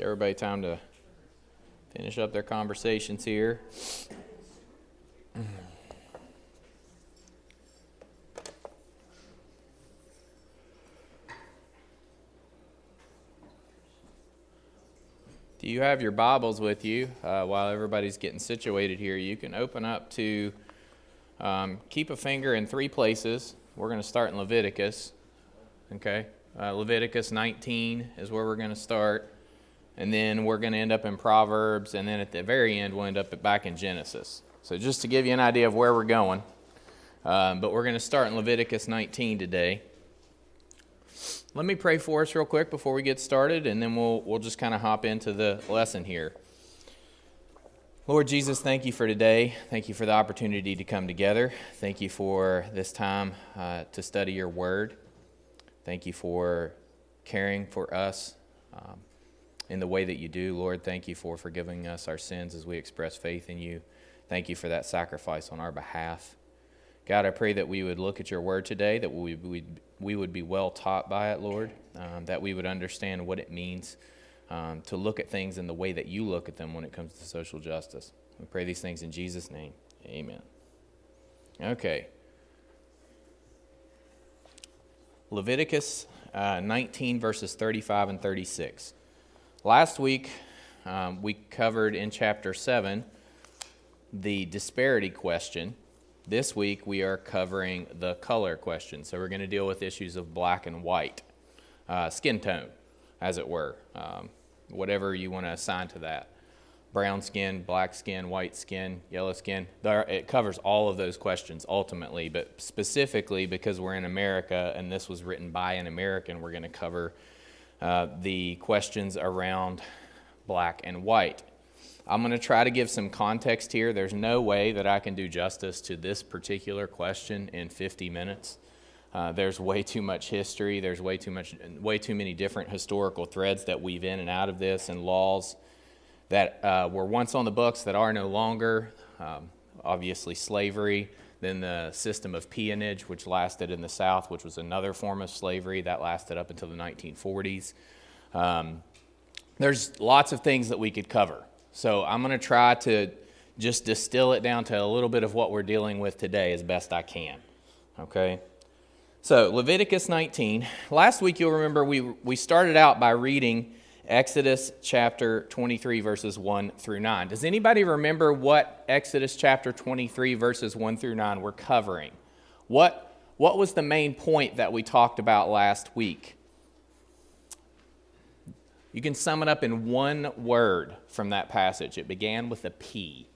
Everybody time to finish up their conversations here. Do you have your Bibles with you uh, while everybody's getting situated here? You can open up to um, keep a finger in three places. We're going to start in Leviticus. Okay? Uh, Leviticus 19 is where we're going to start. And then we're going to end up in Proverbs. And then at the very end, we'll end up back in Genesis. So, just to give you an idea of where we're going. Um, but we're going to start in Leviticus 19 today. Let me pray for us real quick before we get started, and then we'll, we'll just kind of hop into the lesson here. Lord Jesus, thank you for today. Thank you for the opportunity to come together. Thank you for this time uh, to study your word. Thank you for caring for us um, in the way that you do. Lord, thank you for forgiving us our sins as we express faith in you. Thank you for that sacrifice on our behalf. God, I pray that we would look at your word today, that we, we, we would be well taught by it, Lord, um, that we would understand what it means um, to look at things in the way that you look at them when it comes to social justice. We pray these things in Jesus' name. Amen. Okay. Leviticus uh, 19, verses 35 and 36. Last week, um, we covered in chapter 7 the disparity question. This week, we are covering the color question. So, we're going to deal with issues of black and white, uh, skin tone, as it were, um, whatever you want to assign to that brown skin, black skin, white skin, yellow skin. There, it covers all of those questions ultimately, but specifically because we're in America and this was written by an American, we're going to cover uh, the questions around black and white. I'm going to try to give some context here. There's no way that I can do justice to this particular question in 50 minutes. Uh, there's way too much history. There's way too much, way too many different historical threads that weave in and out of this, and laws that uh, were once on the books that are no longer. Um, obviously, slavery, then the system of peonage, which lasted in the South, which was another form of slavery that lasted up until the 1940s. Um, there's lots of things that we could cover. So I'm going to try to just distill it down to a little bit of what we're dealing with today as best I can. Okay? So, Leviticus 19. Last week, you'll remember we, we started out by reading Exodus chapter 23, verses 1 through 9. Does anybody remember what Exodus chapter 23, verses 1 through 9 were covering? What, what was the main point that we talked about last week? You can sum it up in one word from that passage. It began with a P.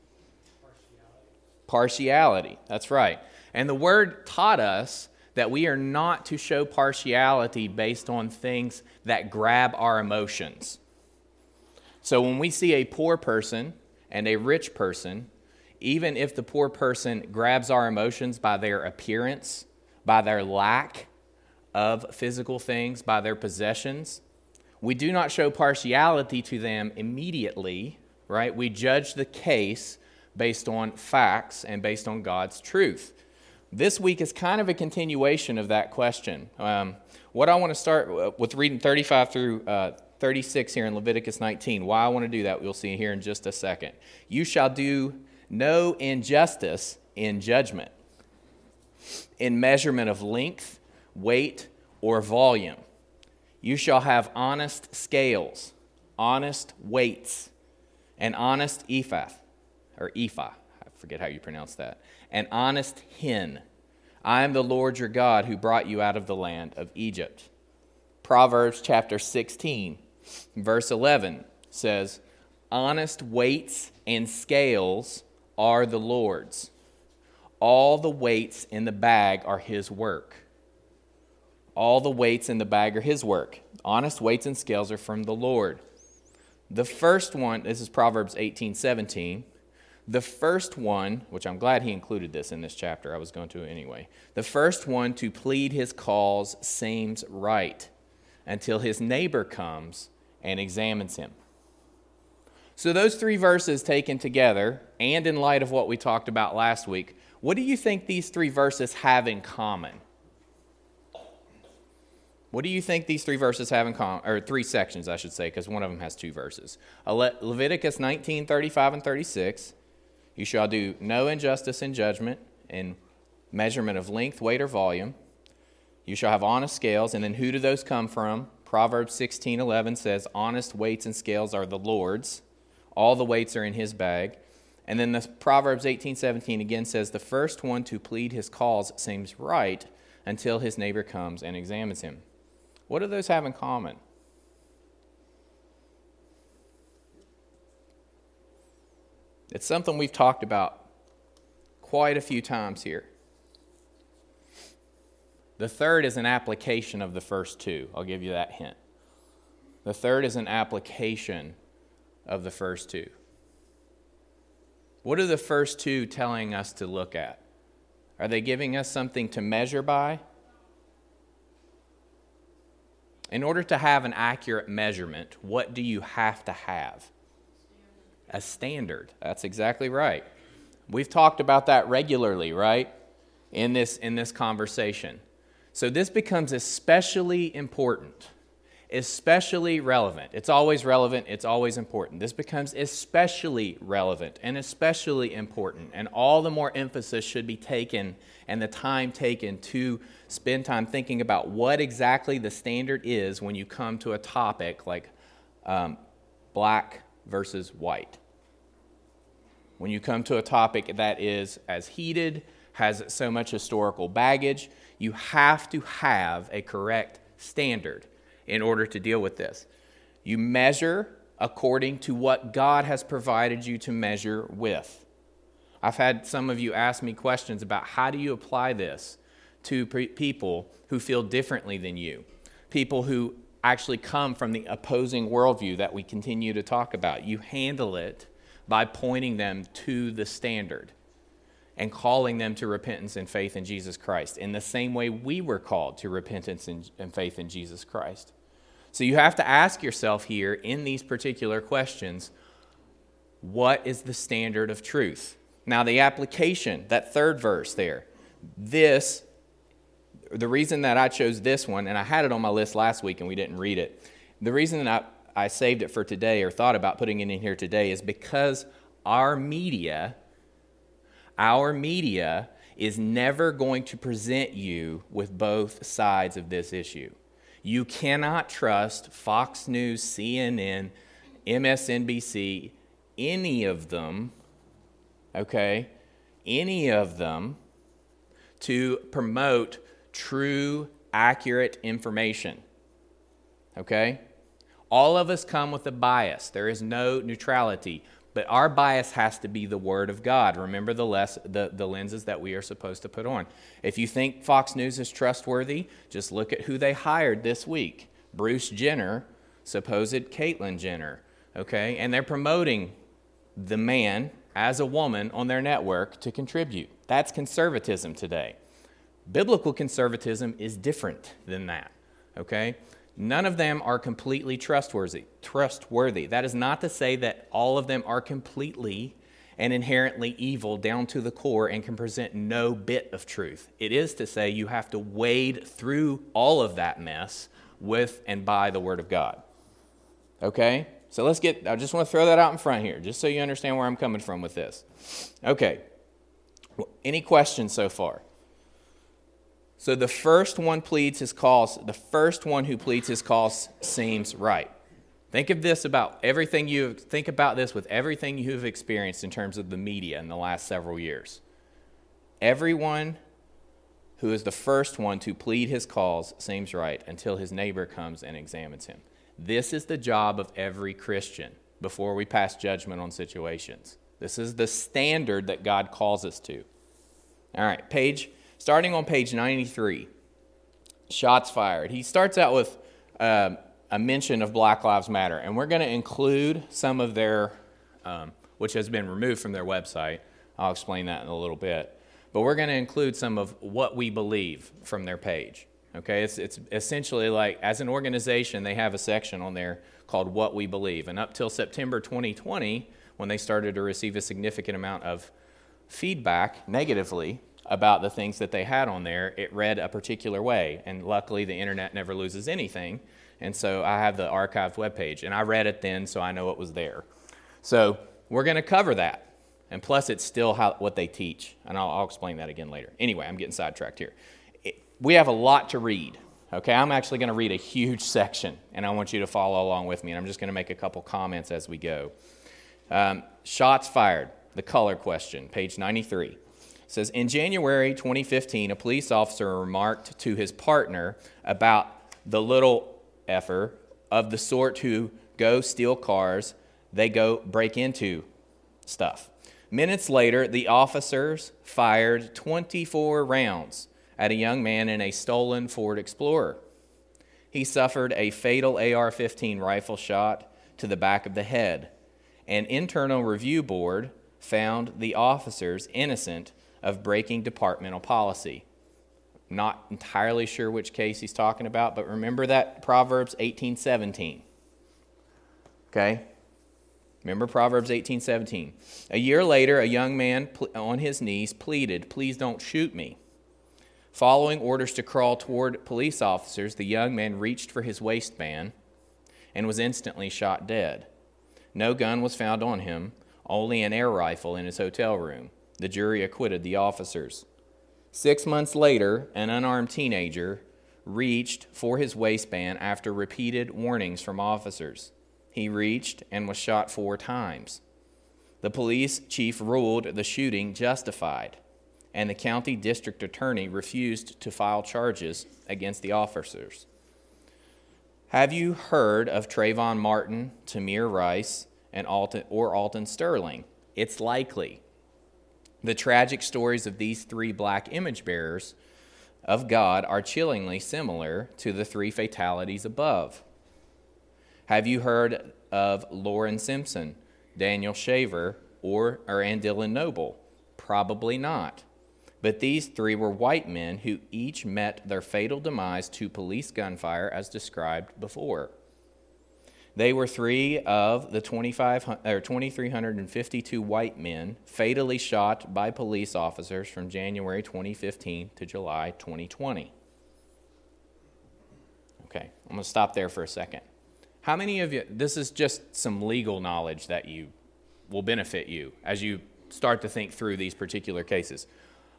Partiality. Partiality. That's right. And the word taught us that we are not to show partiality based on things that grab our emotions. So when we see a poor person and a rich person, even if the poor person grabs our emotions by their appearance, by their lack of physical things, by their possessions, we do not show partiality to them immediately, right? We judge the case based on facts and based on God's truth. This week is kind of a continuation of that question. Um, what I want to start with reading 35 through uh, 36 here in Leviticus 19. Why I want to do that, we'll see here in just a second. You shall do no injustice in judgment, in measurement of length, weight, or volume. You shall have honest scales, honest weights, and honest ephah, or ephah. I forget how you pronounce that an honest hin. I am the Lord your God who brought you out of the land of Egypt. Proverbs chapter 16, verse 11 says, Honest weights and scales are the Lord's. All the weights in the bag are his work. All the weights in the bag are his work. Honest weights and scales are from the Lord. The first one, this is Proverbs 18 17. The first one, which I'm glad he included this in this chapter, I was going to anyway. The first one to plead his cause seems right until his neighbor comes and examines him. So, those three verses taken together, and in light of what we talked about last week, what do you think these three verses have in common? What do you think these three verses have in common, or three sections, I should say, because one of them has two verses? Le- Leviticus 19, 35, and 36. You shall do no injustice in judgment in measurement of length, weight, or volume. You shall have honest scales. And then who do those come from? Proverbs 16, 11 says, Honest weights and scales are the Lord's. All the weights are in his bag. And then the Proverbs 18, 17 again says, The first one to plead his cause seems right until his neighbor comes and examines him. What do those have in common? It's something we've talked about quite a few times here. The third is an application of the first two. I'll give you that hint. The third is an application of the first two. What are the first two telling us to look at? Are they giving us something to measure by? In order to have an accurate measurement, what do you have to have? A standard. That's exactly right. We've talked about that regularly, right? In this, in this conversation. So this becomes especially important, especially relevant. It's always relevant, it's always important. This becomes especially relevant and especially important. And all the more emphasis should be taken and the time taken to spend time thinking about what exactly the standard is when you come to a topic like um, black versus white. When you come to a topic that is as heated, has so much historical baggage, you have to have a correct standard in order to deal with this. You measure according to what God has provided you to measure with. I've had some of you ask me questions about how do you apply this to people who feel differently than you, people who actually come from the opposing worldview that we continue to talk about. You handle it by pointing them to the standard and calling them to repentance and faith in Jesus Christ in the same way we were called to repentance and, faith in Jesus Christ. So you have to ask yourself here in these particular questions what is the standard of truth? Now, the application, that third verse there, this the reason that I chose this one, and I had it on my list last week and we didn't read it, the reason that I, I saved it for today or thought about putting it in here today is because our media, our media is never going to present you with both sides of this issue. You cannot trust Fox News, CNN, MSNBC, any of them, okay, any of them to promote true, accurate information. Okay? All of us come with a bias. There is no neutrality. But our bias has to be the Word of God. Remember the, less, the, the lenses that we are supposed to put on. If you think Fox News is trustworthy, just look at who they hired this week Bruce Jenner, supposed Caitlyn Jenner. Okay? And they're promoting the man as a woman on their network to contribute. That's conservatism today. Biblical conservatism is different than that, okay? None of them are completely trustworthy. Trustworthy. That is not to say that all of them are completely and inherently evil down to the core and can present no bit of truth. It is to say you have to wade through all of that mess with and by the Word of God. Okay? So let's get, I just want to throw that out in front here, just so you understand where I'm coming from with this. Okay. Any questions so far? So the first one pleads his cause, the first one who pleads his cause seems right. Think of this about everything you think about this with everything you have experienced in terms of the media in the last several years. Everyone who is the first one to plead his cause seems right until his neighbor comes and examines him. This is the job of every Christian before we pass judgment on situations. This is the standard that God calls us to. All right, page starting on page 93, shots fired. He starts out with uh, a mention of Black Lives Matter, and we're going to include some of their, um, which has been removed from their website. I'll explain that in a little bit. But we're going to include some of what we believe from their page. Okay, it's, it's essentially like as an organization, they have a section on there called What We Believe. And up till September 2020, when they started to receive a significant amount of feedback negatively about the things that they had on there, it read a particular way. And luckily, the internet never loses anything. And so I have the archived webpage. And I read it then, so I know it was there. So we're going to cover that. And plus, it's still how, what they teach. And I'll, I'll explain that again later. Anyway, I'm getting sidetracked here. It, we have a lot to read. Okay, I'm actually going to read a huge section, and I want you to follow along with me. And I'm just going to make a couple comments as we go. Um, shots fired, the color question, page 93 says in January 2015, a police officer remarked to his partner about the little effer of the sort who go steal cars, they go break into stuff. Minutes later, the officers fired 24 rounds at a young man in a stolen Ford Explorer. He suffered a fatal AR 15 rifle shot to the back of the head. An internal review board found the officers innocent of breaking departmental policy. Not entirely sure which case he's talking about, but remember that Proverbs 18:17. Okay? Remember Proverbs 18:17. A year later, a young man on his knees pleaded, "Please don't shoot me." Following orders to crawl toward police officers, the young man reached for his waistband and was instantly shot dead. No gun was found on him, only an air rifle in his hotel room. The jury acquitted the officers. Six months later, an unarmed teenager reached for his waistband after repeated warnings from officers. He reached and was shot four times. The police chief ruled the shooting justified, and the county district attorney refused to file charges against the officers. Have you heard of Trayvon Martin, Tamir Rice, and Alton, or Alton Sterling? It's likely. The tragic stories of these three black image bearers of God are chillingly similar to the three fatalities above. Have you heard of Loren Simpson, Daniel Shaver, or, or and Dylan Noble? Probably not. But these three were white men who each met their fatal demise to police gunfire as described before. They were three of the 2,352 white men fatally shot by police officers from January 2015 to July 2020. Okay, I'm going to stop there for a second. How many of you, this is just some legal knowledge that you will benefit you as you start to think through these particular cases.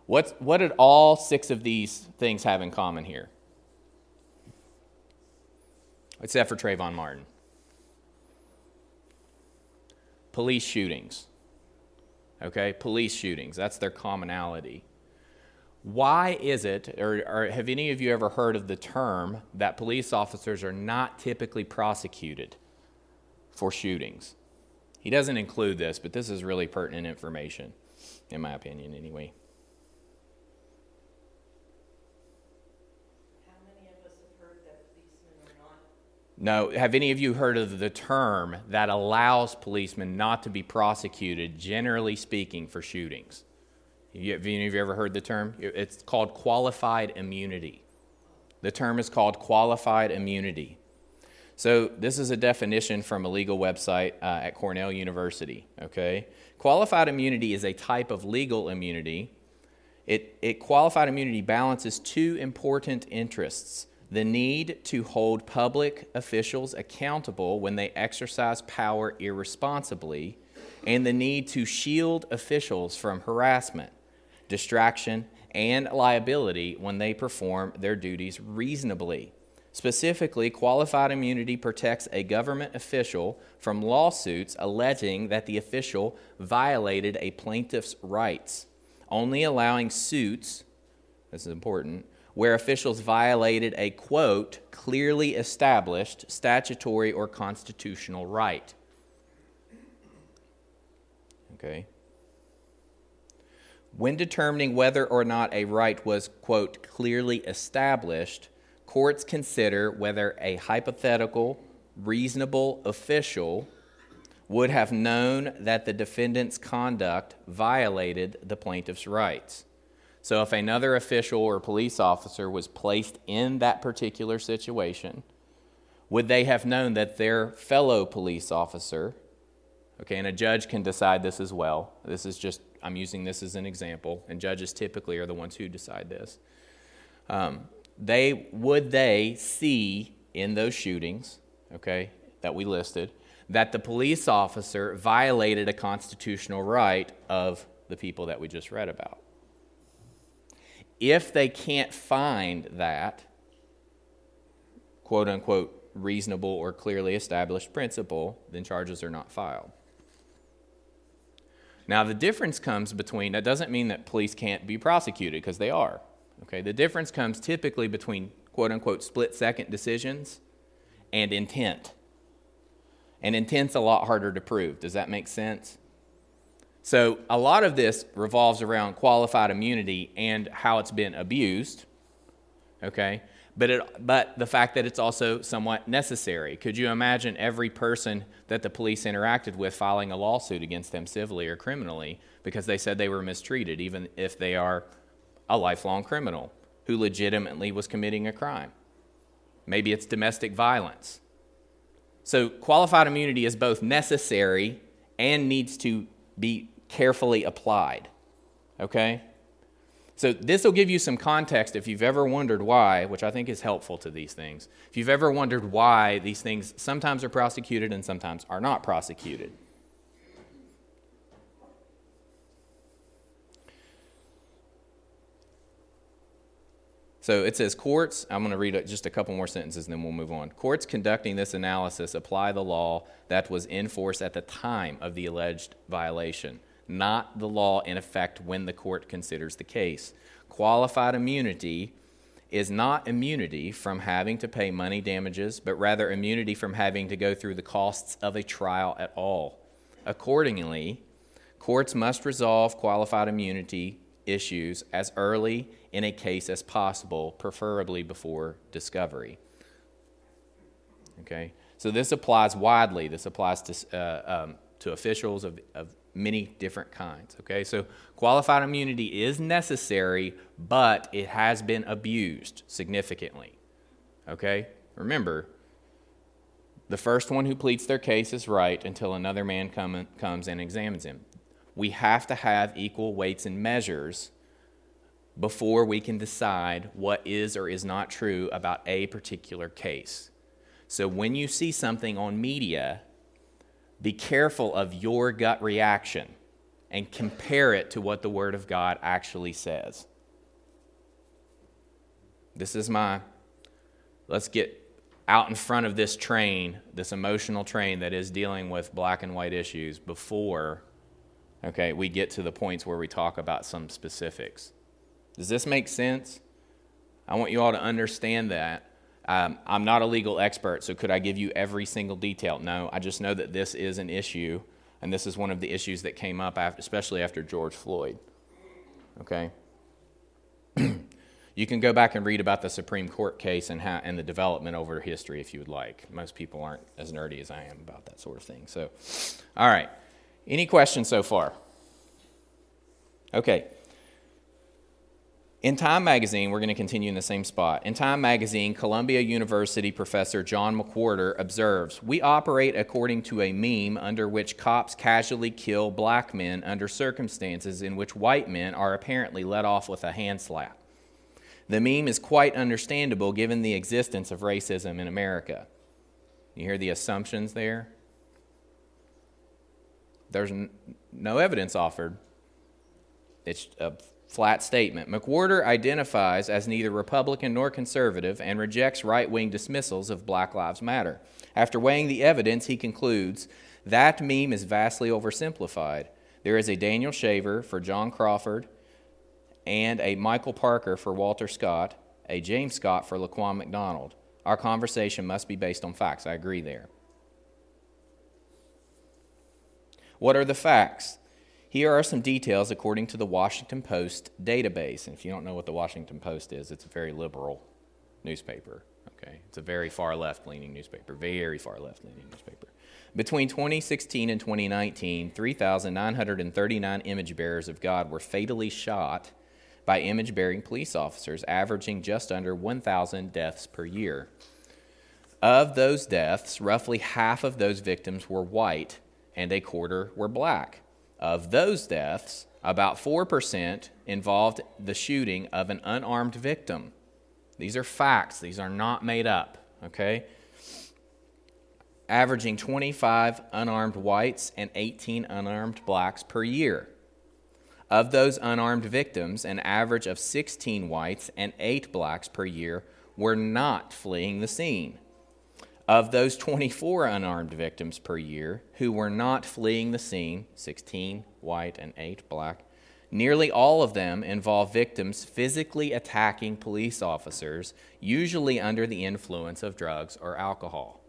What, what did all six of these things have in common here? Except for Trayvon Martin police shootings. Okay, police shootings. That's their commonality. Why is it, or, or, have any of you ever heard of the term that police officers are not typically prosecuted for shootings? He doesn't include this, but this is really pertinent information, in my opinion, anyway. No, have any of you heard of the term that allows policemen not to be prosecuted, generally speaking, for shootings? Have any of you ever heard the term? It's called qualified immunity. The term is called qualified immunity. So, this is a definition from a legal website uh, at Cornell University. Okay? Qualified immunity is a type of legal immunity. It, it qualified immunity balances two important interests the need to hold public officials accountable when they exercise power irresponsibly, and the need to shield officials from harassment, distraction, and liability when they perform their duties reasonably. Specifically, qualified immunity protects a government official from lawsuits alleging that the official violated a plaintiff's rights, only allowing suits, this is important, where officials violated a quote, clearly established statutory or constitutional right. Okay. When determining whether or not a right was, quote, clearly established, courts consider whether a hypothetical, reasonable official would have known that the defendant's conduct violated the plaintiff's rights. So, if another official or police officer was placed in that particular situation, would they have known that their fellow police officer, okay, and a judge can decide this as well, this is just I'm using this as an example, and judges typically are the ones who decide this. Um, they would they see in those shootings, okay, that we listed, that the police officer violated a constitutional right of the people that we just read about. If they can't find that, quote unquote, reasonable or clearly established principle, then charges are not filed. Now, the difference comes between, that doesn't mean that police can't be prosecuted, because they are. Okay, the difference comes typically between quote unquote split second decisions and intent. And intent's a lot harder to prove. Does that make sense? So, a lot of this revolves around qualified immunity and how it's been abused. Okay? But, it, but the fact that it's also somewhat necessary. Could you imagine every person that the police interacted with filing a lawsuit against them civilly or criminally because they said they were mistreated, even if they are a lifelong criminal who legitimately was committing a crime? Maybe it's domestic violence. So, qualified immunity is both necessary and needs to be carefully applied. Okay? So, this will give you some context if you've ever wondered why, which I think is helpful to these things. If you've ever wondered why these things sometimes are prosecuted and sometimes are not prosecuted. So it says courts, I'm going to read just a couple more sentences and then we'll move on. Courts conducting this analysis apply the law that was in force at the time of the alleged violation not the law in effect when the court considers the case. Qualified immunity is not immunity from having to pay money damages, but rather immunity from having to go through the costs of a trial at all. Accordingly, courts must resolve qualified immunity issues as early in a case as possible, preferably before discovery. Okay, so this applies widely. This applies to, uh, um, to officials of, of many different kinds. Okay, so qualified immunity is necessary, but it has been abused significantly. Okay, remember, the first one who pleads their case is right until another man come, comes and examines him. We have to have equal weights and measures before we can decide what is or is not true about a particular case. So when you see something on media be careful of your gut reaction and compare it to what the Word of God actually says. This is my, let's get out in front of this train, this emotional train that is dealing with black and white issues before, okay, we get to the points where we talk about some specifics. Does this make sense? I want you all to understand that um, I'm not a legal expert, so could I give you every single detail? No, I just know that this is an issue, and this is one of the issues that came up, after, especially after George Floyd. Okay? you can go back and read about the Supreme Court case and, how, and the development over history if you would like. Most people aren't as nerdy as I am about that sort of thing. So, all right. Any questions so far? Okay. In Time magazine, we're going to continue in the same spot. In Time magazine, Columbia University professor John McWhorter observes We operate according to a meme under which cops casually kill black men under circumstances in which white men are apparently let off with a hand slap. The meme is quite understandable given the existence of racism in America. You hear the assumptions there? There's no evidence offered. It's a flat statement. McWhorter identifies as neither Republican nor conservative and rejects right wing dismissals of Black Lives Matter. After weighing the evidence, he concludes that meme is vastly oversimplified. There is a Daniel Shaver for John Crawford, and a Michael Parker for Walter Scott, a James Scott for Laquan McDonald. Our conversation must be based on facts. I agree there. What are the facts? Here are some details according to the Washington Post database. And if you don't know what the Washington Post is, it's a very liberal newspaper. Okay, it's a very far left leaning newspaper, very far left leaning newspaper. Between 2016 and 2019, 3,939 image bearers of God were fatally shot by image bearing police officers, averaging just under 1,000 deaths per year. Of those deaths, roughly half of those victims were white and a quarter were black. Of those deaths, About 4% involved the shooting of an unarmed victim. These are facts, these are not made up, okay? Averaging 25 unarmed whites and 18 unarmed blacks per year. Of those unarmed victims, an average of 16 whites and 8 blacks per year were not fleeing the scene. Of those 24 unarmed victims per year who were not fleeing the scene, 16 white and 8 black, nearly all of them involve victims physically attacking police officers, usually under the influence of drugs or alcohol.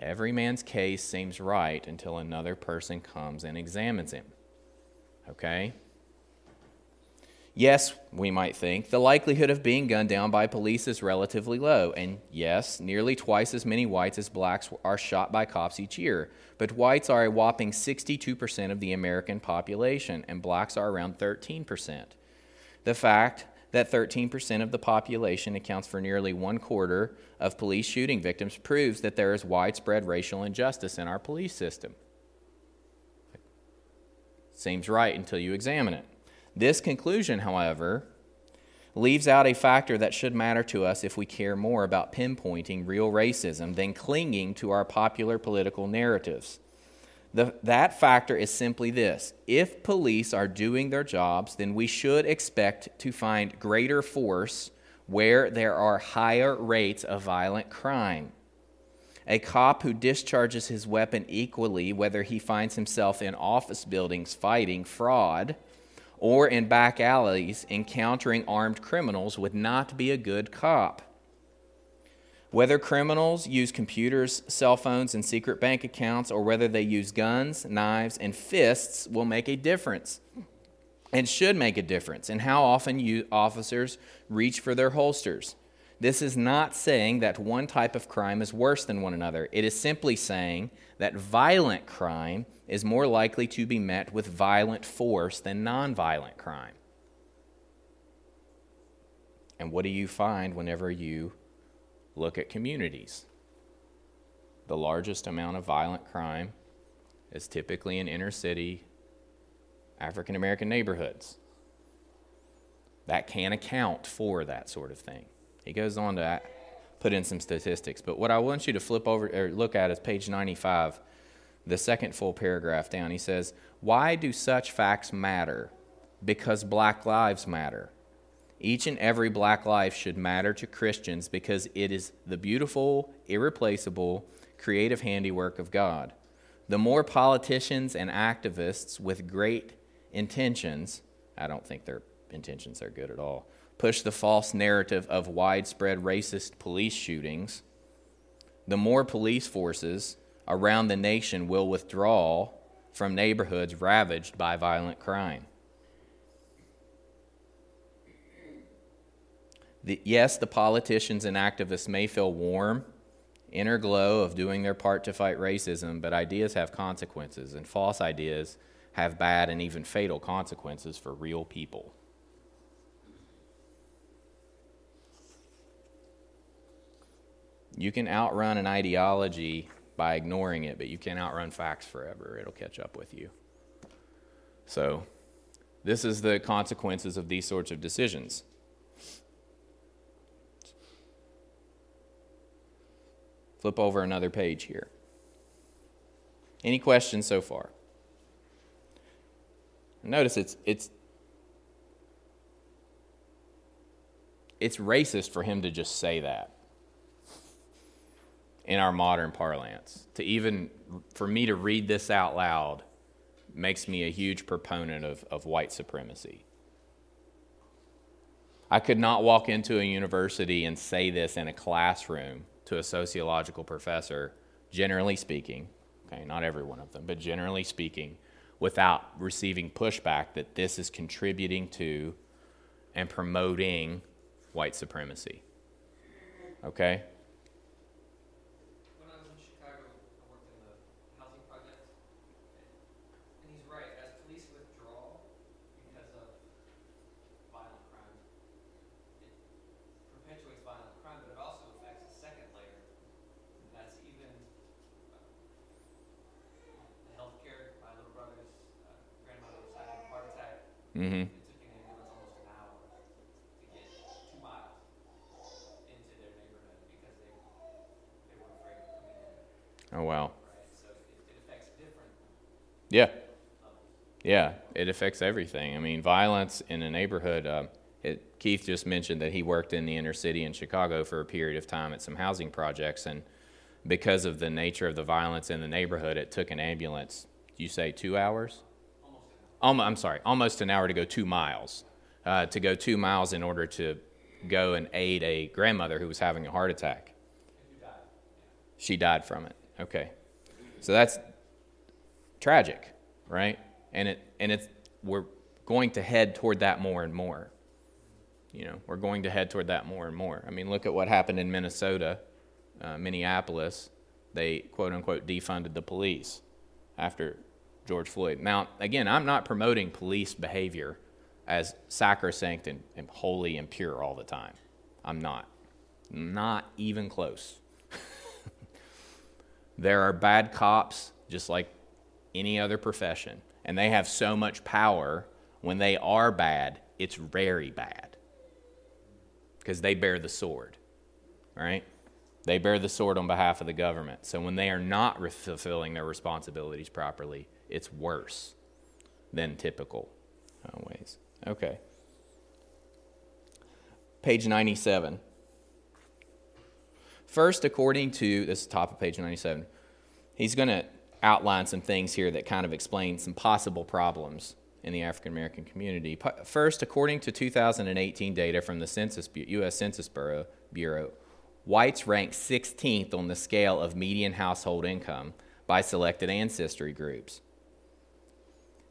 Every man's case seems right until another person comes and examines him. Okay? Yes, we might think, the likelihood of being gunned down by police is relatively low. And yes, nearly twice as many whites as blacks are shot by cops each year. But whites are a whopping 62% of the American population, and blacks are around 13%. The fact that 13% of the population accounts for nearly one quarter of police shooting victims proves that there is widespread racial injustice in our police system. Seems right until you examine it. This conclusion, however, leaves out a factor that should matter to us if we care more about pinpointing real racism than clinging to our popular political narratives. The, that factor is simply this if police are doing their jobs, then we should expect to find greater force where there are higher rates of violent crime. A cop who discharges his weapon equally, whether he finds himself in office buildings fighting fraud or in back alleys encountering armed criminals would not be a good cop. Whether criminals use computers, cell phones, and secret bank accounts, or whether they use guns, knives, and fists, will make a difference and should make a difference in how often you officers reach for their holsters. This is not saying that one type of crime is worse than one another. It is simply saying that violent crime is more likely to be met with violent force than nonviolent crime. And what do you find whenever you look at communities? The largest amount of violent crime is typically in inner city African American neighborhoods. That can account for that sort of thing. He goes on to put in some statistics, but what I want you to flip over or look at is page 95 the second full paragraph down. He says, Why do such facts matter? Because black lives matter. Each and every black life should matter to Christians because it is the beautiful, irreplaceable, creative handiwork of God. The more politicians and activists with great intentions, I don't think their intentions are good at all, push the false narrative of widespread racist police shootings, the more police forces around the nation will withdraw from neighborhoods ravaged by violent crime. The, yes, the politicians and activists may feel warm, inner glow of doing their part to fight racism, but ideas have consequences, and false ideas have bad and even fatal consequences for real people. You can outrun an ideology by ignoring it, but you can't outrun facts forever. It'll catch up with you. So, this is the consequences of these sorts of decisions. Flip over another page here. Any questions so far? Notice it's it's it's racist for him to just say that in our modern parlance. To even, for me to read this out loud makes me a huge proponent of, of white supremacy. I could not walk into a university and say this in a classroom to a sociological professor, generally speaking, okay, not every one of them, but generally speaking, without receiving pushback that this is contributing to and promoting white supremacy. Okay? Affects everything. I mean, violence in a neighborhood. Uh, it, Keith just mentioned that he worked in the inner city in Chicago for a period of time at some housing projects, and because of the nature of the violence in the neighborhood, it took an ambulance. You say two hours? Almost, I'm sorry, almost an hour to go two miles. Uh, to go two miles in order to go and aid a grandmother who was having a heart attack. She died from it. Okay. So that's tragic, right? And it and it's we're going to head toward that more and more. You know, we're going to head toward that more and more. I mean, look at what happened in Minnesota, uh, Minneapolis. They quote unquote defunded the police after George Floyd. Now, again, I'm not promoting police behavior as sacrosanct and, and holy and pure all the time. I'm not. Not even close. There are bad cops, just like any other profession, and they have so much power. When they are bad, it's very bad because they bear the sword, right? They bear the sword on behalf of the government. So when they are not fulfilling their responsibilities properly, it's worse than typical uh, ways. Okay. Page 97. First, according to this is top of page 97, he's going to outline some things here that kind of explain some possible problems in the African American community. First, according to 2018 data from the Census U.S. Census Bureau, Bureau, whites rank 16th on the scale of median household income by selected ancestry groups.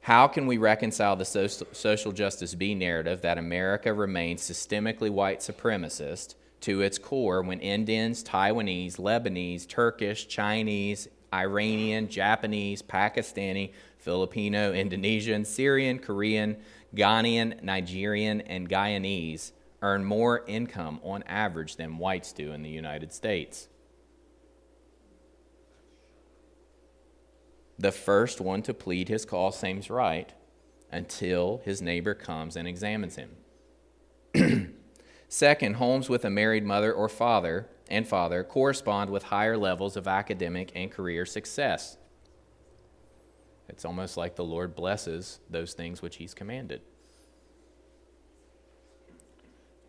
How can we reconcile the social justice B narrative that America remains systemically white supremacist to its core when Indians, Taiwanese, Lebanese, Turkish, Chinese, Iranian, Japanese, Pakistani, Filipino, Indonesian, Syrian, Korean, Ghanaian, Nigerian, and Guyanese earn more income on average than whites do in the United States. The first one to plead his cause seems right until his neighbor comes and examines him. Second, homes with a married mother or father and father correspond with higher levels of academic and career success. It's almost like the Lord blesses those things which He's commanded.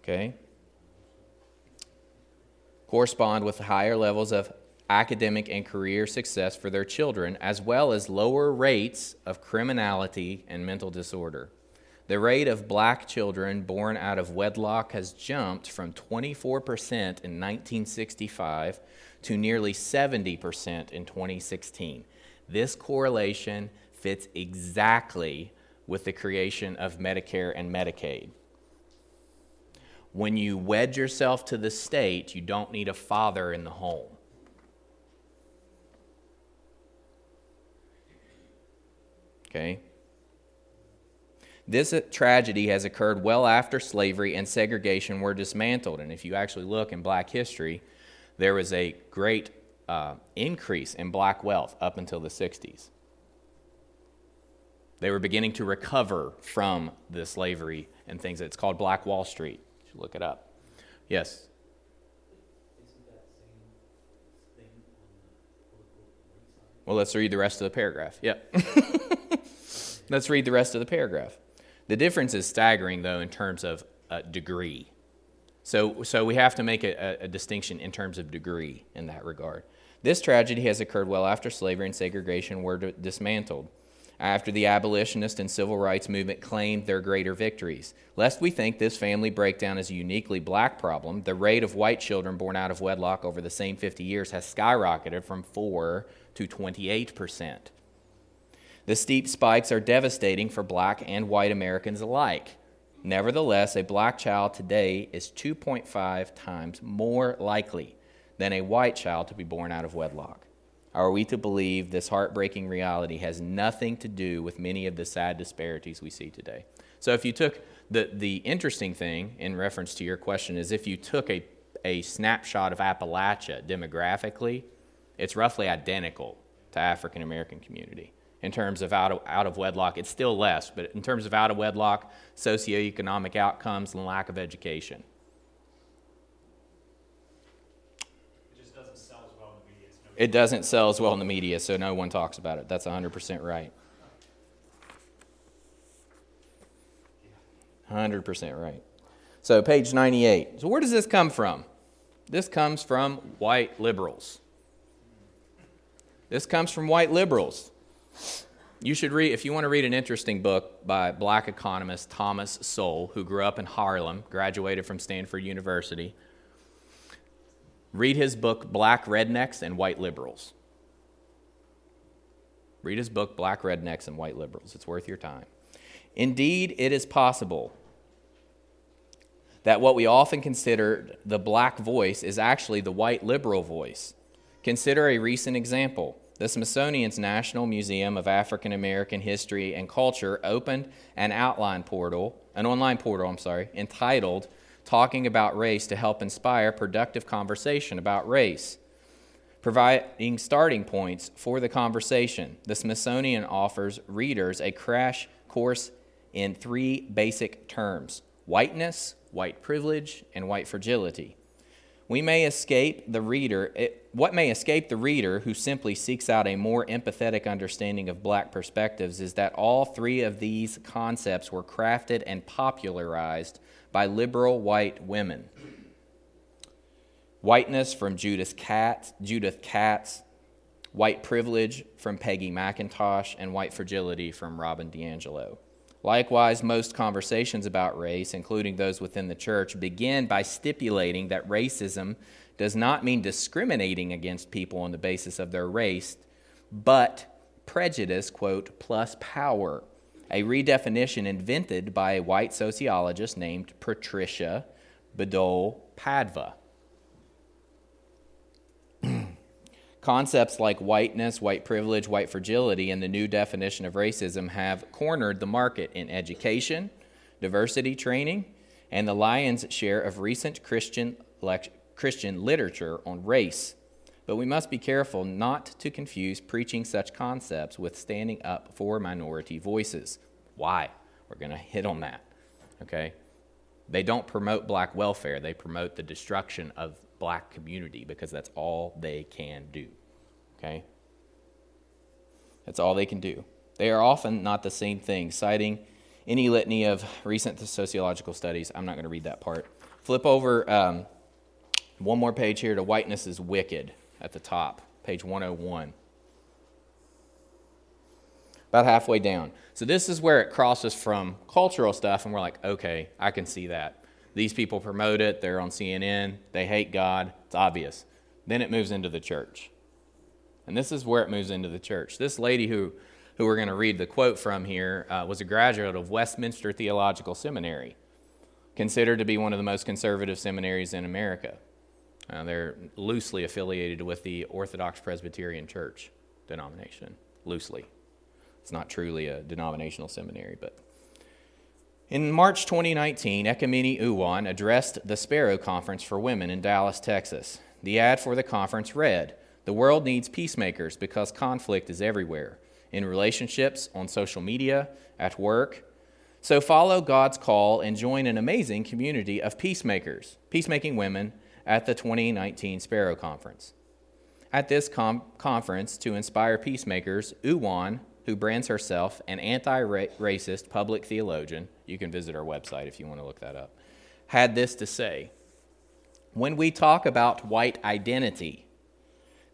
Okay? Correspond with higher levels of academic and career success for their children, as well as lower rates of criminality and mental disorder. The rate of black children born out of wedlock has jumped from 24% in 1965 to nearly 70% in 2016. This correlation fits exactly with the creation of Medicare and Medicaid. When you wed yourself to the state, you don't need a father in the home. Okay? This tragedy has occurred well after slavery and segregation were dismantled. And if you actually look in black history, there was a great uh, increase in black wealth up until the 60s. They were beginning to recover from the slavery and things. It's called Black Wall Street. You should look it up. Yes? Well, let's read the rest of the paragraph. Yep. let's read the rest of the paragraph. The difference is staggering, though, in terms of uh, degree. So, so we have to make a, a, distinction in terms of degree in that regard. This tragedy has occurred well after slavery and segregation were dismantled, after the abolitionist and civil rights movement claimed their greater victories. Lest we think this family breakdown is a uniquely black problem, the rate of white children born out of wedlock over the same 50 years has skyrocketed from 4 to 28 percent. The steep spikes are devastating for black and white Americans alike. Nevertheless, a black child today is 2.5 times more likely than a white child to be born out of wedlock. Are we to believe this heartbreaking reality has nothing to do with many of the sad disparities we see today? So, if you took the, the interesting thing in reference to your question is if you took a, a snapshot of Appalachia demographically, it's roughly identical to African American community in terms of out of, out of wedlock. It's still less, but in terms of out of wedlock, socioeconomic outcomes, and lack of education. It just doesn't sell as well in the media. It doesn't sell as well in the media, so no one talks about it. That's 100% right. 100% right. So, page 98. So, where does this come from? This comes from white liberals. This comes from white liberals. You should read, if you want to read an interesting book by black economist Thomas Sowell, who grew up in Harlem, graduated from Stanford University, read his book, Black Rednecks and White Liberals. Read his book, Black Rednecks and White Liberals. It's worth your time. Indeed, it is possible that what we often consider the black voice is actually the white liberal voice. Consider a recent example. The Smithsonian's National Museum of African American History and Culture opened an outline portal, an online portal, I'm sorry, entitled Talking About Race to help inspire productive conversation about race. Providing starting points for the conversation, the Smithsonian offers readers a crash course in three basic terms whiteness, white privilege, and white fragility. We may escape the reader, it, what may escape the reader who simply seeks out a more empathetic understanding of black perspectives is that all three of these concepts were crafted and popularized by liberal white women. Whiteness from Judith Katz, Judith Katz, white privilege from Peggy McIntosh, and white fragility from Robin DiAngelo. Likewise, most conversations about race, including those within the church, begin by stipulating that racism does not mean discriminating against people on the basis of their race, but prejudice, quote, plus power, a redefinition invented by a white sociologist named Patricia Badole Padva. Concepts like whiteness, white privilege, white fragility, and the new definition of racism have cornered the market in education, diversity training, and the lion's share of recent Christian, Christian literature on race. But we must be careful not to confuse preaching such concepts with standing up for minority voices. Why? We're going to hit on that. Okay? They don't promote black welfare, they promote the destruction of black community because that's all they can do. Okay? That's all they can do. They are often not the same thing, citing any litany of recent sociological studies. I'm not going to read that part. Flip over um, one more page here to Whiteness is Wicked at the top, page 101. About halfway down. So, this is where it crosses from cultural stuff, and we're like, okay, I can see that. These people promote it, they're on CNN, they hate God, it's obvious. Then it moves into the church. And this is where it moves into the church. This lady who, who we're going to read the quote from here uh, was a graduate of Westminster Theological Seminary, considered to be one of the most conservative seminaries in America. Uh, they're loosely affiliated with the Orthodox Presbyterian Church denomination, loosely. It's not truly a denominational seminary, but in March 2019, Ekemini Uwan addressed the Sparrow Conference for Women in Dallas, Texas. The ad for the conference read The world needs peacemakers because conflict is everywhere in relationships, on social media, at work. So follow God's call and join an amazing community of peacemakers, peacemaking women, at the 2019 Sparrow Conference. At this com- conference, to inspire peacemakers, Uwan who brands herself an anti racist public theologian, you can visit our website if you want to look that up, had this to say When we talk about white identity,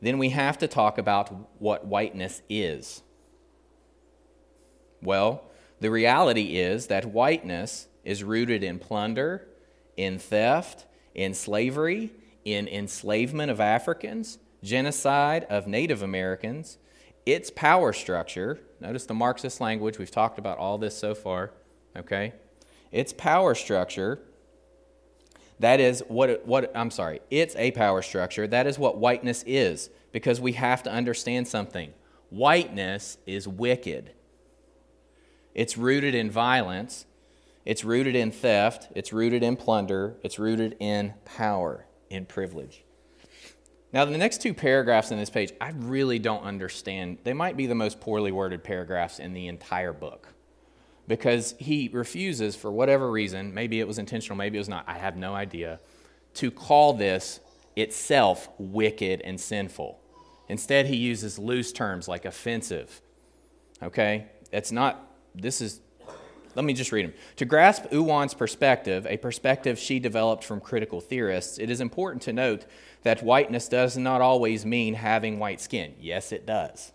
then we have to talk about what whiteness is. Well, the reality is that whiteness is rooted in plunder, in theft, in slavery, in enslavement of Africans, genocide of Native Americans, its power structure, notice the Marxist language, we've talked about all this so far, okay? Its power structure, that is what, what I'm sorry, it's a power structure. That is what whiteness is, because we have to understand something. Whiteness is wicked. It's rooted in violence, it's rooted in theft, it's rooted in plunder, it's rooted in power, in privilege. Now, the next two paragraphs in this page, I really don't understand. They might be the most poorly worded paragraphs in the entire book because he refuses, for whatever reason, maybe it was intentional, maybe it was not, I have no idea, to call this itself wicked and sinful. Instead, he uses loose terms like offensive. Okay? It's not, this is, let me just read them. To grasp Uwan's perspective, a perspective she developed from critical theorists, it is important to note that whiteness does not always mean having white skin. Yes, it does.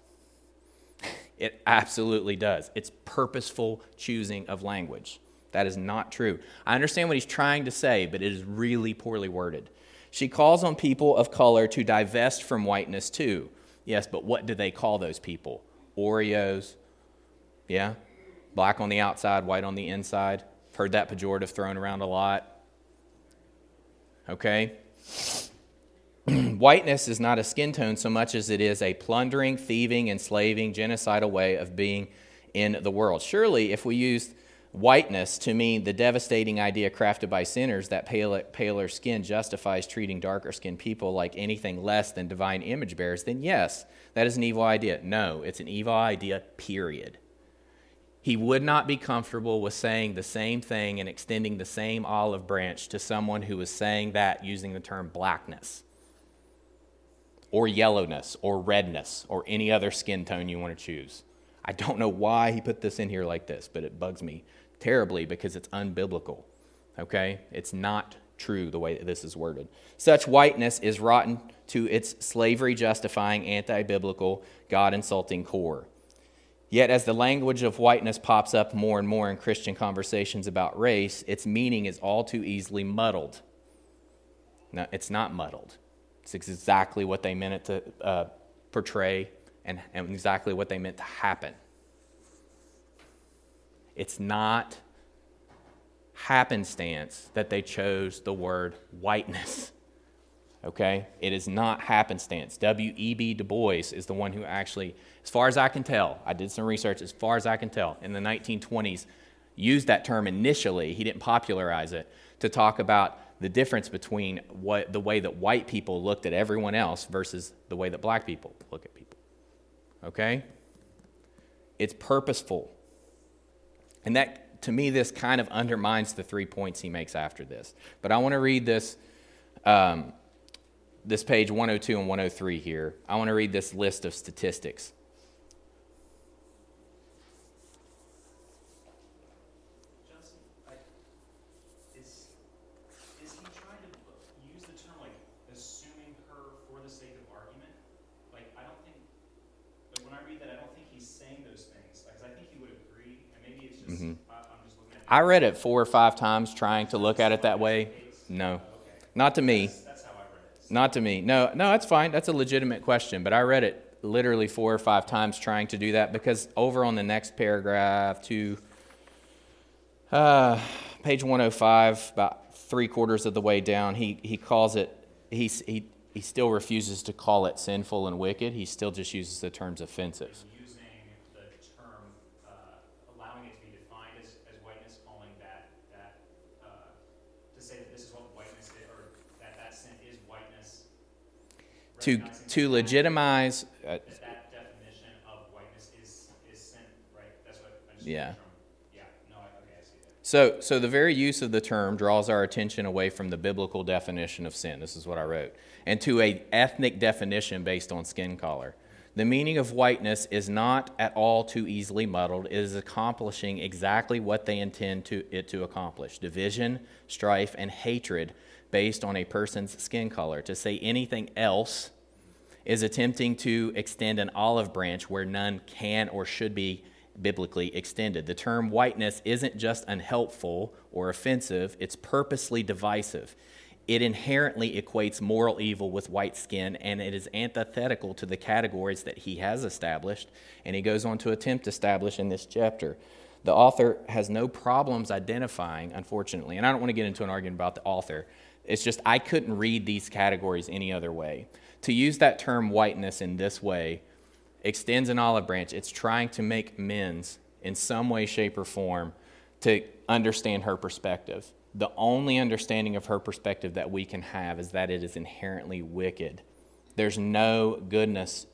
It absolutely does. It's purposeful choosing of language. That is not true. I understand what he's trying to say, but it is really poorly worded. She calls on people of color to divest from whiteness too. Yes, but what do they call those people? Oreos. Yeah? Black on the outside, white on the inside. Heard that pejorative thrown around a lot. Okay? Whiteness is not a skin tone so much as it is a plundering, thieving, enslaving, genocidal way of being in the world. Surely, if we used whiteness to mean the devastating idea crafted by sinners that paler, paler skin justifies treating darker skinned people like anything less than divine image bearers, then yes, that is an evil idea. No, it's an evil idea, period. He would not be comfortable with saying the same thing and extending the same olive branch to someone who was saying that using the term blackness or yellowness or redness or any other skin tone you want to choose. I don't know why he put this in here like this, but it bugs me terribly because it's unbiblical. Okay? It's not true the way that this is worded. Such whiteness is rotten to its slavery justifying, anti biblical, God insulting core. Yet, as the language of whiteness pops up more and more in Christian conversations about race, its meaning is all too easily muddled. No, it's not muddled. It's exactly what they meant it to uh, portray and, and exactly what they meant to happen. It's not happenstance that they chose the word whiteness. Okay? It is not happenstance. W.E.B. Du Bois is the one who actually, as far as I can tell, I did some research, as far as I can tell, in the 1920s, used that term initially. He didn't popularize it to talk about the difference between what, the way that white people looked at everyone else versus the way that black people look at people. Okay? It's purposeful. And that, to me, this kind of undermines the three points he makes after this. But I want to read this, um, this page 102 and 103 here. I want to read this list of statistics. I read it four or five times trying to look at it that way. No, not to me. Not to me. No, no, that's fine. That's a legitimate question. But I read it literally four or five times trying to do that because over on the next paragraph to uh, page 105, about three quarters of the way down, he, he calls it, he, he, he still refuses to call it sinful and wicked. He still just uses the terms offensive. To, to legitimize. Uh, that definition of whiteness is, is sin, right? That's what I just yeah. yeah, no, okay, I see that. So, so the very use of the term draws our attention away from the biblical definition of sin. This is what I wrote, and to a ethnic definition based on skin color. The meaning of whiteness is not at all too easily muddled. It is accomplishing exactly what they intend to, it to accomplish division, strife, and hatred based on a person's skin color. To say anything else is attempting to extend an olive branch where none can or should be biblically extended. The term whiteness isn't just unhelpful or offensive, it's purposely divisive. It inherently equates moral evil with white skin, and it is antithetical to the categories that he has established, and he goes on to attempt to establish in this chapter. The author has no problems identifying, unfortunately, and I don't want to get into an argument about the author, it's just I couldn't read these categories any other way. To use that term whiteness in this way extends an olive branch. It's trying to make amends in some way, shape, or form to understand her perspective. The only understanding of her perspective that we can have is that it is inherently wicked. There's no goodness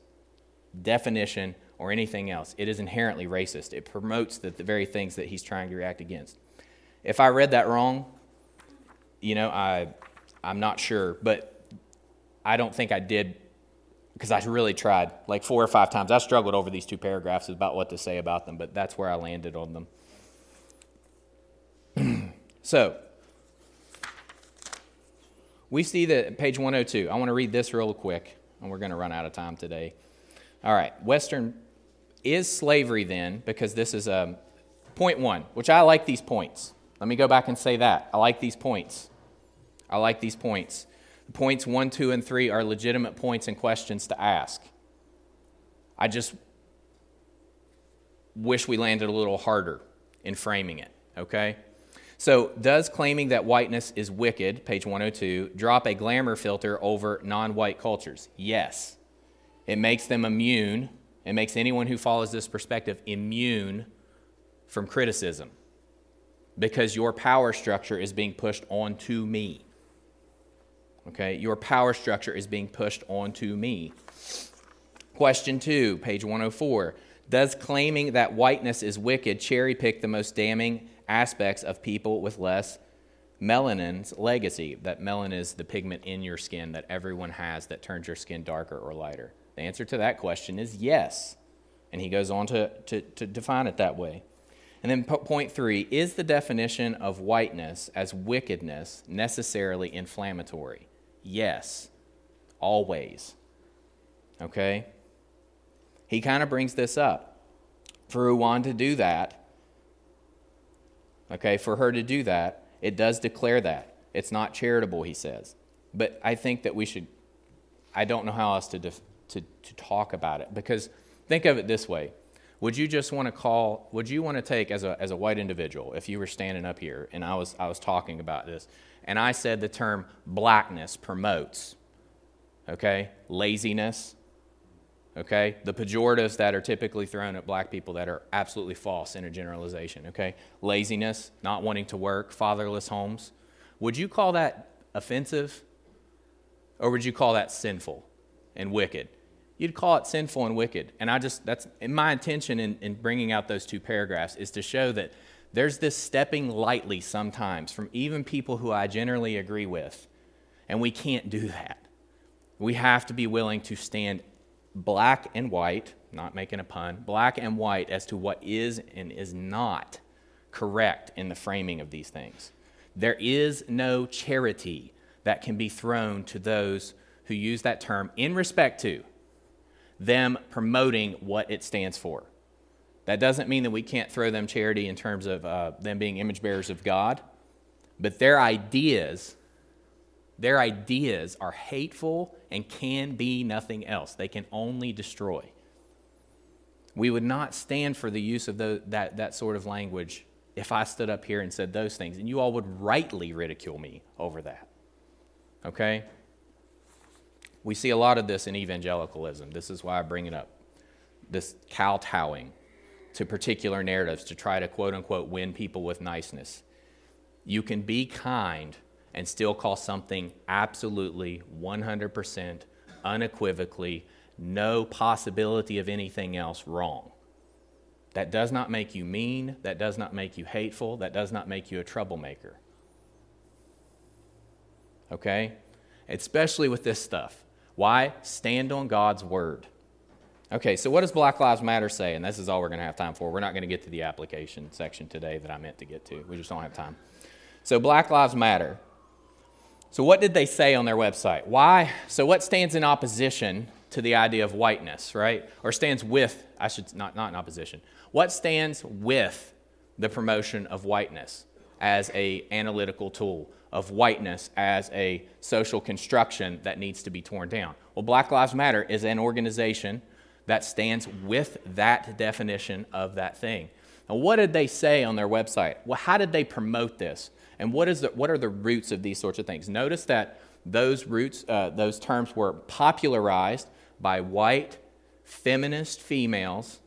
definition or anything else. It is inherently racist. It promotes the, the very things that he's trying to react against. If I read that wrong, you know, I, I'm not sure, but I don't think I did because I really tried like four or five times. I struggled over these two paragraphs about what to say about them, but that's where I landed on them. so, we see that page 102. I want to read this real quick, and we're going to run out of time today. All right, Western is slavery then, because this is a um, point one, which I like these points. Let me go back and say that. I like these points. I like these points. Points one, two, and three are legitimate points and questions to ask. I just wish we landed a little harder in framing it, okay? So, does claiming that whiteness is wicked, page 102, drop a glamour filter over non white cultures? Yes. It makes them immune. It makes anyone who follows this perspective immune from criticism because your power structure is being pushed onto me. Okay, your power structure is being pushed onto me. Question two, page 104. Does claiming that whiteness is wicked cherry pick the most damning aspects of people with less melanin's legacy? That melanin is the pigment in your skin that everyone has that turns your skin darker or lighter. The answer to that question is yes. And he goes on to, to, to define it that way. And then point three is the definition of whiteness as wickedness necessarily inflammatory? Yes, always. Okay? He kind of brings this up. For Uwan to do that, okay, for her to do that, it does declare that. It's not charitable, he says. But I think that we should, I don't know how else to, def, to, to talk about it because think of it this way. Would you just want to call, would you want to take, as a, as a white individual, if you were standing up here and I was, I was talking about this, and I said the term blackness promotes, okay, laziness, okay, the pejoratives that are typically thrown at black people that are absolutely false in a generalization, okay, laziness, not wanting to work, fatherless homes. Would you call that offensive or would you call that sinful and wicked? You'd call it sinful and wicked. And I just, that's my intention in, in bringing out those two paragraphs is to show that there's this stepping lightly sometimes from even people who I generally agree with. And we can't do that. We have to be willing to stand black and white, not making a pun, black and white as to what is and is not correct in the framing of these things. There is no charity that can be thrown to those who use that term in respect to them promoting what it stands for. That doesn't mean that we can't throw them charity in terms of uh, them being image bearers of God, but their ideas, their ideas are hateful and can be nothing else. They can only destroy. We would not stand for the use of the, that, that sort of language if I stood up here and said those things, and you all would rightly ridicule me over that. Okay? We see a lot of this in evangelicalism. This is why I bring it up. This kowtowing to particular narratives to try to quote unquote win people with niceness. You can be kind and still call something absolutely 100% unequivocally no possibility of anything else wrong. That does not make you mean, that does not make you hateful, that does not make you a troublemaker. Okay? Especially with this stuff. Why? Stand on God's word. Okay, so what does Black Lives Matter say? And this is all we're going to have time for. We're not going to get to the application section today that I meant to get to. We just don't have time. So, Black Lives Matter. So, what did they say on their website? Why? So, what stands in opposition to the idea of whiteness, right? Or stands with, I should not, not in opposition. What stands with the promotion of whiteness as a analytical tool, of whiteness as a social construction that needs to be torn down? Well, Black Lives Matter is an organization that stands with that definition of that thing. Now, what did they say on their website? Well, how did they promote this? And what, is the, what are the roots of these sorts of things? Notice that those roots, uh, those terms were popularized by white feminist females,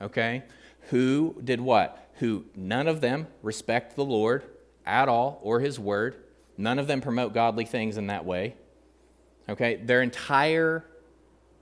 okay, who did what? Who none of them respect the Lord at all or his word. None of them promote godly things in that way. Okay, their entire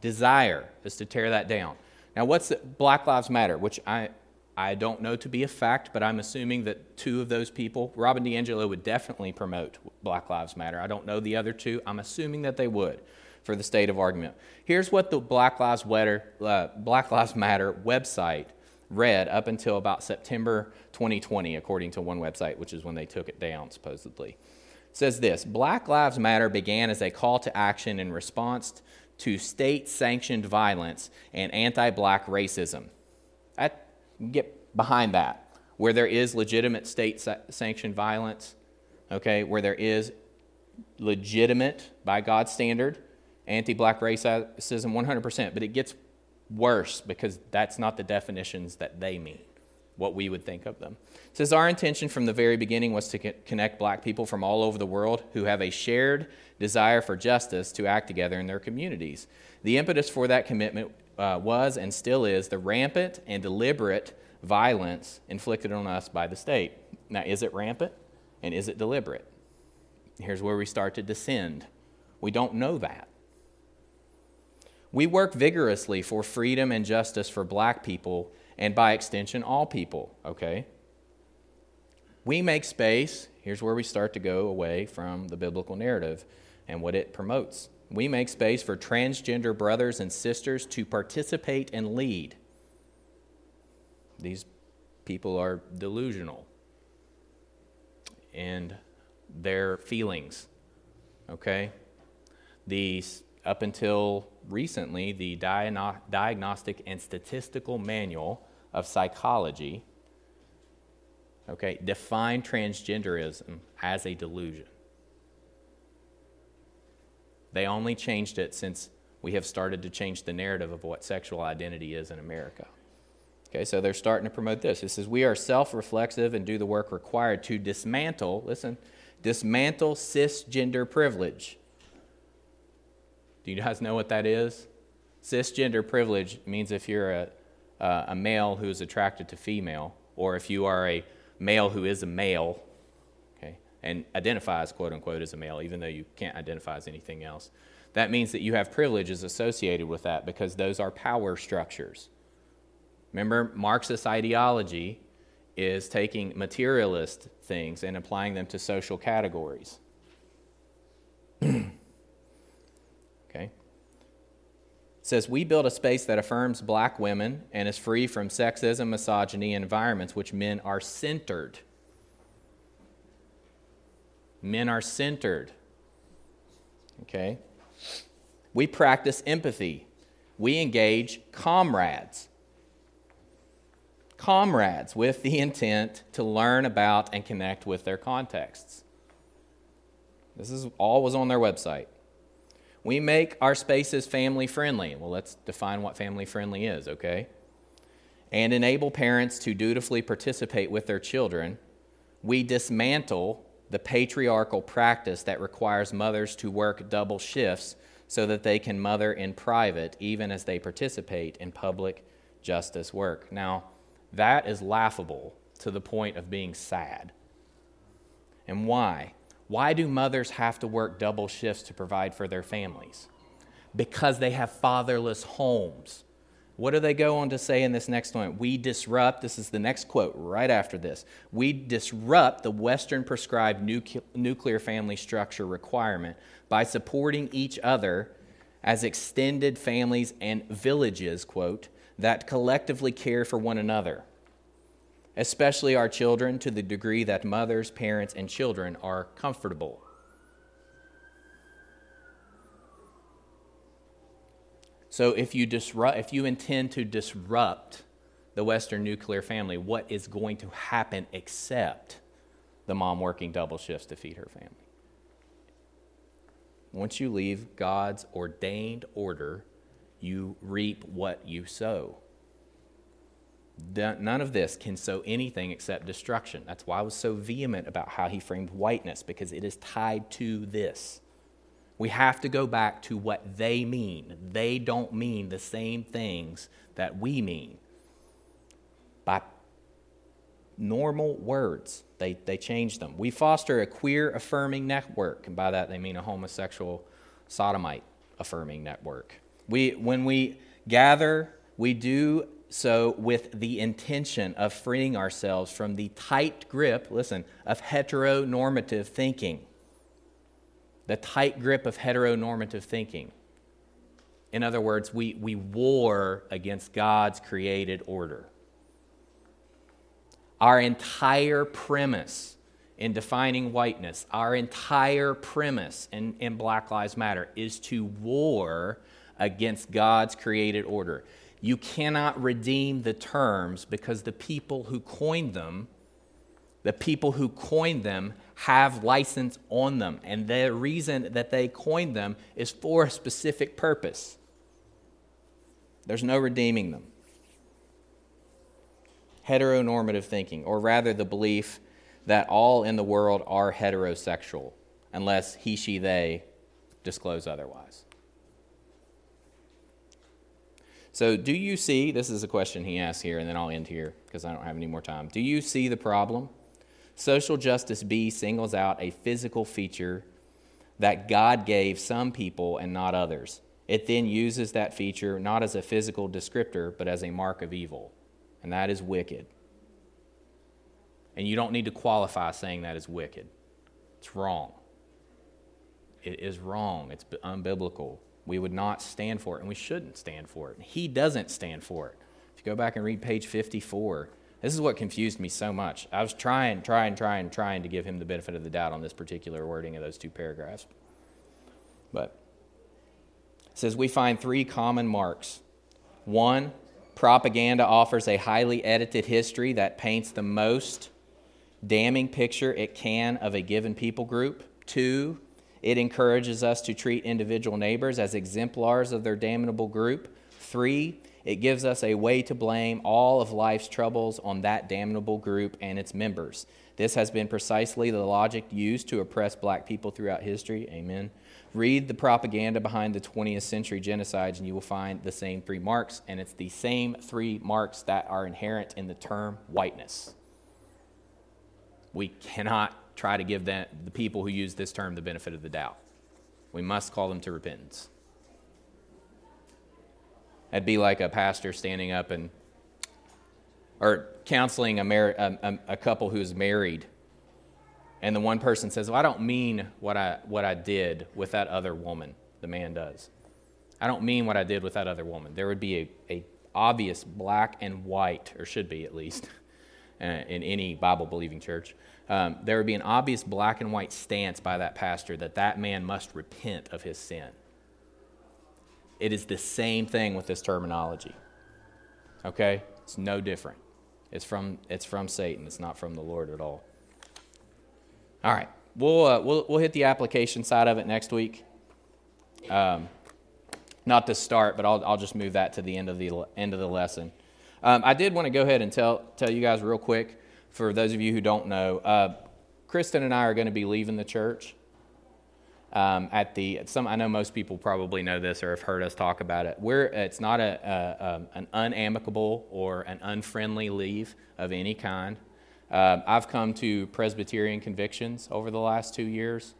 desire is to tear that down. Now, what's the, Black Lives Matter, which I, I don't know to be a fact, but I'm assuming that two of those people, Robin DiAngelo would definitely promote Black Lives Matter. I don't know the other two. I'm assuming that they would for the state of argument. Here's what the Black Lives Matter, uh, Black Lives Matter website read up until about September 2020, according to one website, which is when they took it down, supposedly. It says this Black Lives Matter began as a call to action in response to state sanctioned violence and anti black racism. I get behind that. Where there is legitimate state sanctioned violence, okay, where there is legitimate, by God's standard, anti black racism 100%, but it gets worse because that's not the definitions that they mean, what we would think of them. It says, Our intention from the very beginning was to connect black people from all over the world who have a shared desire for justice to act together in their communities. The impetus for that commitment uh, was and still is the rampant and deliberate violence inflicted on us by the state. Now, is it rampant and is it deliberate? Here's where we start to descend. We don't know that. We work vigorously for freedom and justice for black people and by extension, all people, okay? We make space. Here's where we start to go away from the biblical narrative and what it promotes. We make space for transgender brothers and sisters to participate and lead. These people are delusional in their feelings. Okay? These, up until recently, the Diagnostic and Statistical Manual of Psychology okay, defined transgenderism as a delusion. They only changed it since we have started to change the narrative of what sexual identity is in America. Okay, so they're starting to promote this. It says, We are self reflexive and do the work required to dismantle, listen, dismantle cisgender privilege. Do you guys know what that is? Cisgender privilege means if you're a, uh, a male who is attracted to female, or if you are a male who is a male, and identifies, quote unquote, as a male, even though you can't identify as anything else. That means that you have privileges associated with that because those are power structures. Remember, Marxist ideology is taking materialist things and applying them to social categories. okay? Says, We build a space that affirms black women and is free from sexism, misogyny, and environments which men are centered Men are centered. Okay? We practice empathy. We engage comrades. Comrades with the intent to learn about and connect with their contexts. This is all was on their website. We make our spaces family friendly. Well, let's define what family friendly is, okay? And enable parents to dutifully participate with their children. We dismantle the patriarchal practice that requires mothers to work double shifts so that they can mother in private even as they participate in public justice work. Now, that is laughable to the point of being sad. And why? Why do mothers have to work double shifts to provide for their families? Because they have fatherless homes. What do they go on to say in this next point? We disrupt, this is the next quote right after this. We disrupt the Western prescribed nuclear family structure requirement by supporting each other as extended families and villages, quote, that collectively care for one another, especially our children to the degree that mothers, parents, and children are comfortable. So if you disrupt, if you intend to disrupt the Western nuclear family, what is going to happen except the mom working double shifts to feed her family? Once you leave God's ordained order, you reap what you sow. None of this can sow anything except destruction. That's why I was so vehement about how he framed whiteness, because it is tied to this. We have to go back to what they mean. They don't mean the same things that we mean. By normal words, they, they change them. We foster a queer affirming network, and by that they mean a homosexual sodomite affirming network. We, when we gather, we do so with the intention of freeing ourselves from the tight grip, listen, of heteronormative thinking. The tight grip of heteronormative thinking. In other words, we, we war against God's created order. Our entire premise in defining whiteness, our entire premise in, in Black Lives Matter is to war against God's created order. You cannot redeem the terms because the people who coined them, the people who coined them, have license on them. And the reason that they coined them is for a specific purpose. There's no redeeming them. Heteronormative thinking, or rather the belief that all in the world are heterosexual, unless he, she, they disclose otherwise. So, do you see? This is a question he asks here, and then I'll end here because I don't have any more time. Do you see the problem? Social Justice B singles out a physical feature that God gave some people and not others. It then uses that feature not as a physical descriptor, but as a mark of evil, and that is wicked. And you don't need to qualify saying that is wicked. It's wrong. It is wrong. It's unbiblical. We would not stand for it, and we shouldn't stand for it. He doesn't stand for it. If you go back and read page 54, this is what confused me so much. I was trying, trying, trying, trying to give him the benefit of the doubt on this particular wording of those two paragraphs. But it says we find three common marks. One, propaganda offers a highly edited history that paints the most damning picture it can of a given people group. Two, it encourages us to treat individual neighbors as exemplars of their damnable group. Three, it gives us a way to blame all of life's troubles on that damnable group and its members. This has been precisely the logic used to oppress black people throughout history. Amen. Read the propaganda behind the 20th century genocides, and you will find the same three marks, and it's the same three marks that are inherent in the term whiteness. We cannot try to give the people who use this term the benefit of the doubt. We must call them to repentance. That'd be like a pastor standing up and, or counseling a, mar- a, a couple who's married, and the one person says, Well, I don't mean what I, what I did with that other woman, the man does. I don't mean what I did with that other woman. There would be a, a obvious black and white, or should be at least, uh, in any Bible believing church um, there would be an obvious black and white stance by that pastor that that man must repent of his sin. It is the same thing with this terminology. Okay? It's no different. It's from, it's from Satan, it's not from the Lord at all. All right. We'll, uh, we'll, we'll hit the application side of it next week. Um, not to start, but I'll, I'll just move that to the end of the, end of the lesson. Um, I did want to go ahead and tell, tell you guys real quick for those of you who don't know, uh, Kristen and I are going to be leaving the church. Um, at the some I know most people probably know this or have heard us talk about it. We're it's not a, a um, an unamicable or an unfriendly leave of any kind. Uh, I've come to Presbyterian convictions over the last two years,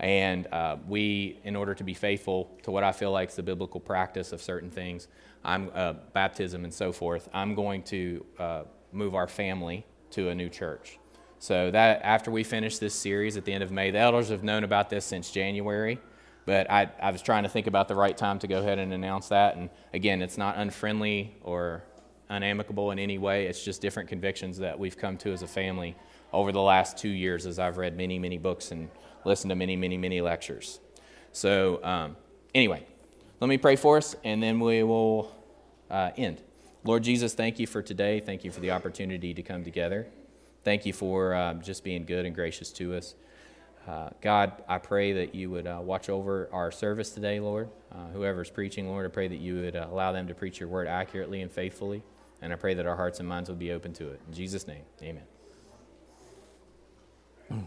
and uh, we, in order to be faithful to what I feel like is the biblical practice of certain things, I'm uh, baptism and so forth. I'm going to uh, move our family to a new church. So that after we finish this series at the end of May, the elders have known about this since January, but I, I was trying to think about the right time to go ahead and announce that. And again, it's not unfriendly or unamicable in any way. It's just different convictions that we've come to as a family over the last two years as I've read many, many books and listened to many, many, many lectures. So, um, anyway, let me pray for us and then we will uh, end. Lord Jesus, thank you for today. Thank you for the opportunity to come together thank you for uh, just being good and gracious to us. Uh, God, I pray that you would uh, watch over our service today, Lord. Uh, whoever's preaching, Lord, I pray that you would uh, allow them to preach your word accurately and faithfully. And I pray that our hearts and minds would be open to it. In Jesus' name, amen. Hmm.